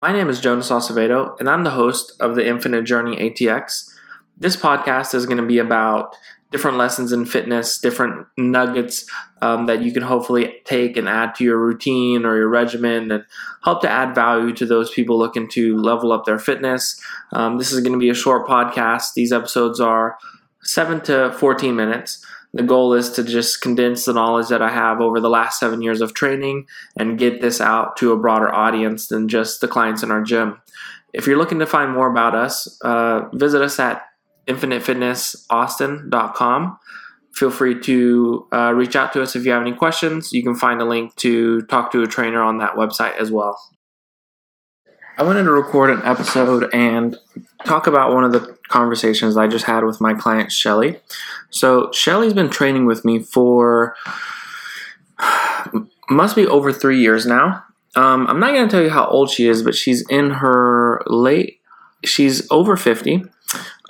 My name is Jonas Acevedo, and I'm the host of the Infinite Journey ATX. This podcast is going to be about different lessons in fitness, different nuggets um, that you can hopefully take and add to your routine or your regimen and help to add value to those people looking to level up their fitness. Um, this is going to be a short podcast. These episodes are 7 to 14 minutes. The goal is to just condense the knowledge that I have over the last seven years of training and get this out to a broader audience than just the clients in our gym. If you're looking to find more about us, uh, visit us at infinitefitnessaustin.com. Feel free to uh, reach out to us if you have any questions. You can find a link to talk to a trainer on that website as well. I wanted to record an episode and talk about one of the conversations I just had with my client Shelly. So Shelly's been training with me for must be over three years now. Um, I'm not going to tell you how old she is, but she's in her late. She's over 50.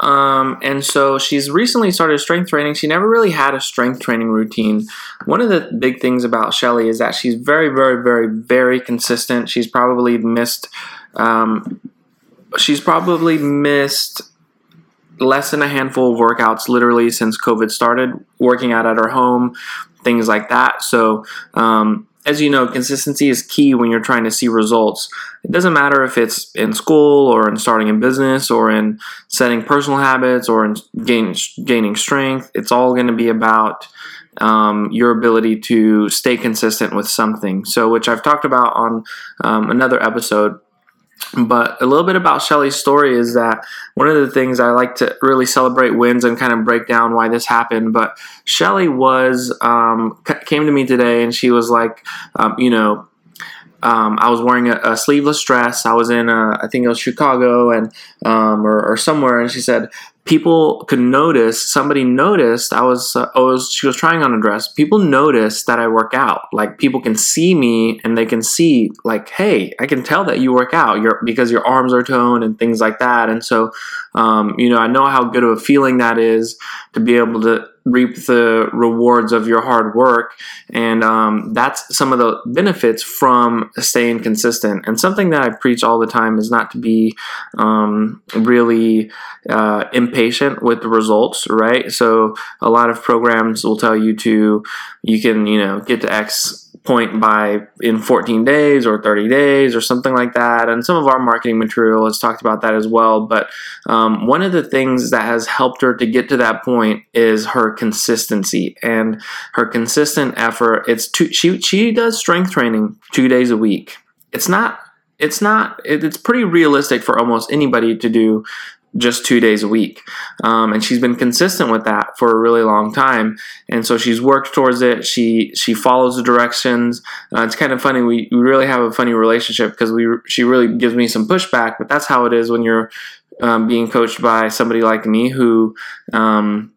Um, and so she's recently started strength training. She never really had a strength training routine. One of the big things about Shelly is that she's very, very, very, very consistent. She's probably missed um, she's probably missed less than a handful of workouts literally since COVID started, working out at her home, things like that. So, um, as you know, consistency is key when you're trying to see results. It doesn't matter if it's in school or in starting a business or in setting personal habits or in gain, gaining strength. It's all going to be about um, your ability to stay consistent with something. So, which I've talked about on um, another episode but a little bit about Shelly's story is that one of the things I like to really celebrate wins and kind of break down why this happened. But Shelly was um, came to me today and she was like, um, you know, um, I was wearing a, a, sleeveless dress. I was in, a, I think it was Chicago and um, or, or, somewhere, and she said, people could notice somebody noticed i was uh, I was she was trying on a dress people noticed that i work out. Like people can see me and they can see like hey i can tell that you work out your because your arms are toned and things like that. And so um, you know i know how good of a feeling that is to be able to reap the rewards of your hard work. And um, that's some of the benefits from staying consistent. And something that I preach all the time is not to be um, really uh, impatient with the results, right? So a lot of programs will tell you to, you can, you know, get to X point by in 14 days or 30 days or something like that. And some of our marketing material has talked about that as well. But um, one of the things that has helped her to get to that point is her consistency and her consistent effort. It's two, she she does strength training two days a week. It's not it's not it's pretty realistic for almost anybody to do just two days a week. Um, and she's been consistent with that for a really long time. And so she's worked towards it. She she follows the directions. Uh, it's kind of funny. We, we really have a funny relationship because we she really gives me some pushback. But that's how it is when you're um, being coached by somebody like me who um,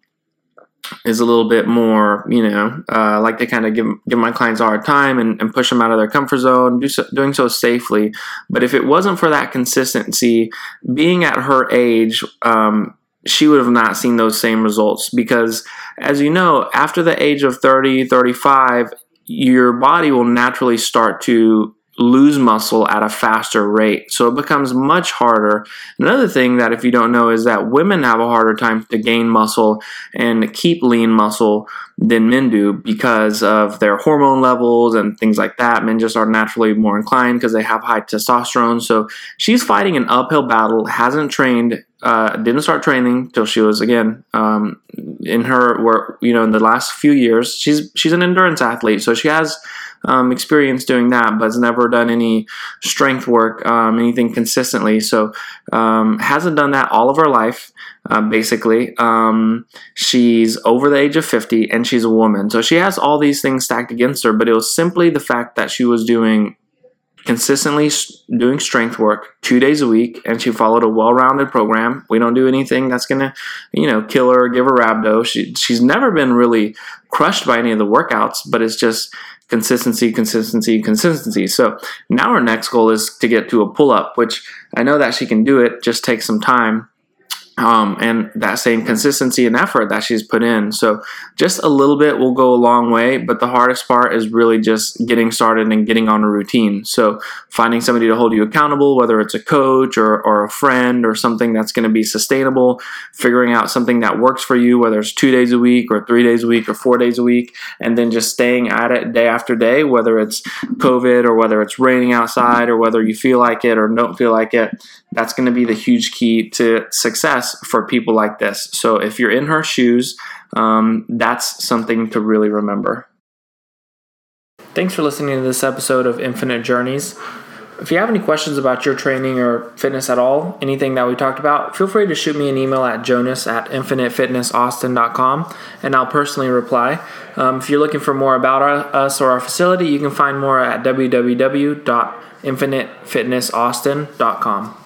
is a little bit more, you know, uh, like to kind of give give my clients a hard time and, and push them out of their comfort zone, do so, doing so safely. But if it wasn't for that consistency, being at her age, um, she would have not seen those same results because, as you know, after the age of 30, 35, your body will naturally start to lose muscle at a faster rate. So it becomes much harder. Another thing that if you don't know is that women have a harder time to gain muscle and keep lean muscle than men do because of their hormone levels and things like that. Men just are naturally more inclined because they have high testosterone. So she's fighting an uphill battle, hasn't trained, uh, didn't start training till she was again um, in her work, you know, in the last few years. She's she's an endurance athlete, so she has um, experience doing that, but has never done any strength work, um, anything consistently. So um, hasn't done that all of her life. Uh, basically, um, she's over the age of 50 and she's a woman. So she has all these things stacked against her, but it was simply the fact that she was doing consistently doing strength work two days a week and she followed a well-rounded program we don't do anything that's gonna you know kill her or give her rhabdo she, she's never been really crushed by any of the workouts but it's just consistency consistency consistency. So now our next goal is to get to a pull-up which i know that she can do it. Just takes some time um, and that same consistency and effort that she's put in. So just a little bit will go a long way, but the hardest part is really just getting started and getting on a routine. So finding somebody to hold you accountable, whether it's a coach or, or a friend or something that's going to be sustainable, figuring out something that works for you, whether it's two days a week or three days a week or four days a week, and then just staying at it day after day, whether it's COVID or whether it's raining outside or whether you feel like it or don't feel like it. That's going to be the huge key to success for people like this. So if you're in her shoes, um, that's something to really remember. Thanks for listening to this episode of Infinite Journeys. If you have any questions about your training or fitness at all, anything that we talked about, feel free to shoot me an email at jonas at infinitefitnessaustin.com and I'll personally reply. Um, if you're looking for more about our, us or our facility, you can find more at www.infinitefitnessaustin.com.